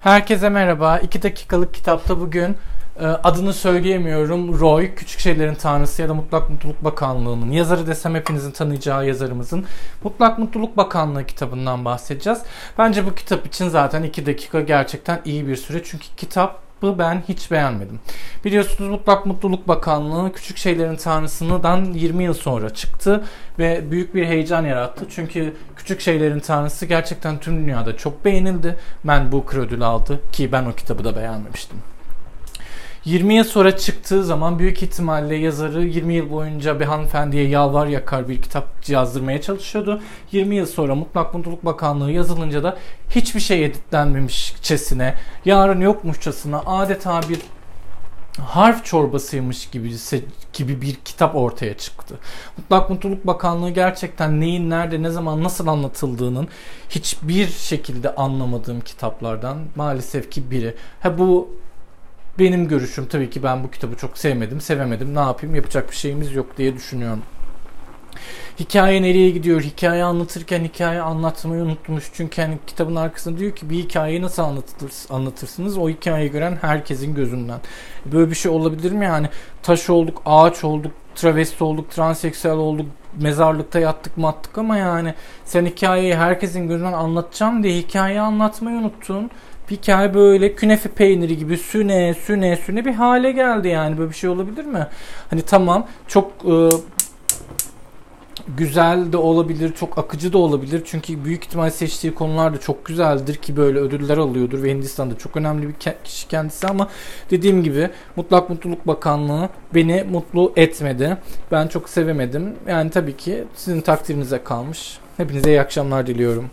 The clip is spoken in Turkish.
Herkese merhaba. 2 dakikalık kitapta bugün e, adını söyleyemiyorum. Roy, Küçük Şeylerin Tanrısı ya da Mutlak Mutluluk Bakanlığı'nın yazarı desem hepinizin tanıyacağı yazarımızın Mutlak Mutluluk Bakanlığı kitabından bahsedeceğiz. Bence bu kitap için zaten 2 dakika gerçekten iyi bir süre. Çünkü kitap bu ben hiç beğenmedim. Biliyorsunuz Mutlak Mutluluk Bakanlığı Küçük Şeylerin Tanrısı'ndan 20 yıl sonra çıktı ve büyük bir heyecan yarattı. Çünkü Küçük Şeylerin Tanrısı gerçekten tüm dünyada çok beğenildi. Man Booker ödülü aldı ki ben o kitabı da beğenmemiştim. 20 yıl sonra çıktığı zaman büyük ihtimalle yazarı 20 yıl boyunca bir hanımefendiye yalvar yakar bir kitap yazdırmaya çalışıyordu. 20 yıl sonra Mutlak Mutluluk Bakanlığı yazılınca da hiçbir şey editlenmemişçesine, yarın yokmuşçasına adeta bir harf çorbasıymış gibi gibi bir kitap ortaya çıktı. Mutlak Mutluluk Bakanlığı gerçekten neyin nerede ne zaman nasıl anlatıldığının hiçbir şekilde anlamadığım kitaplardan maalesef ki biri. Ha bu benim görüşüm tabii ki ben bu kitabı çok sevmedim, sevemedim. Ne yapayım? Yapacak bir şeyimiz yok diye düşünüyorum. Hikaye nereye gidiyor? Hikaye anlatırken hikaye anlatmayı unutmuş. Çünkü hani kitabın arkasında diyor ki bir hikayeyi nasıl anlatır, anlatırsınız? O hikayeyi gören herkesin gözünden. Böyle bir şey olabilir mi? Yani taş olduk, ağaç olduk, travesti olduk, transseksüel olduk, mezarlıkta yattık mattık ama yani sen hikayeyi herkesin gözünden anlatacağım diye hikayeyi anlatmayı unuttun hikaye böyle künefe peyniri gibi süne süne süne bir hale geldi yani böyle bir şey olabilir mi? Hani tamam çok e, güzel de olabilir, çok akıcı da olabilir. Çünkü büyük ihtimal seçtiği konular da çok güzeldir ki böyle ödüller alıyordur ve Hindistan'da çok önemli bir kişi kendisi ama dediğim gibi Mutlak Mutluluk Bakanlığı beni mutlu etmedi. Ben çok sevemedim. Yani tabii ki sizin takdirinize kalmış. Hepinize iyi akşamlar diliyorum.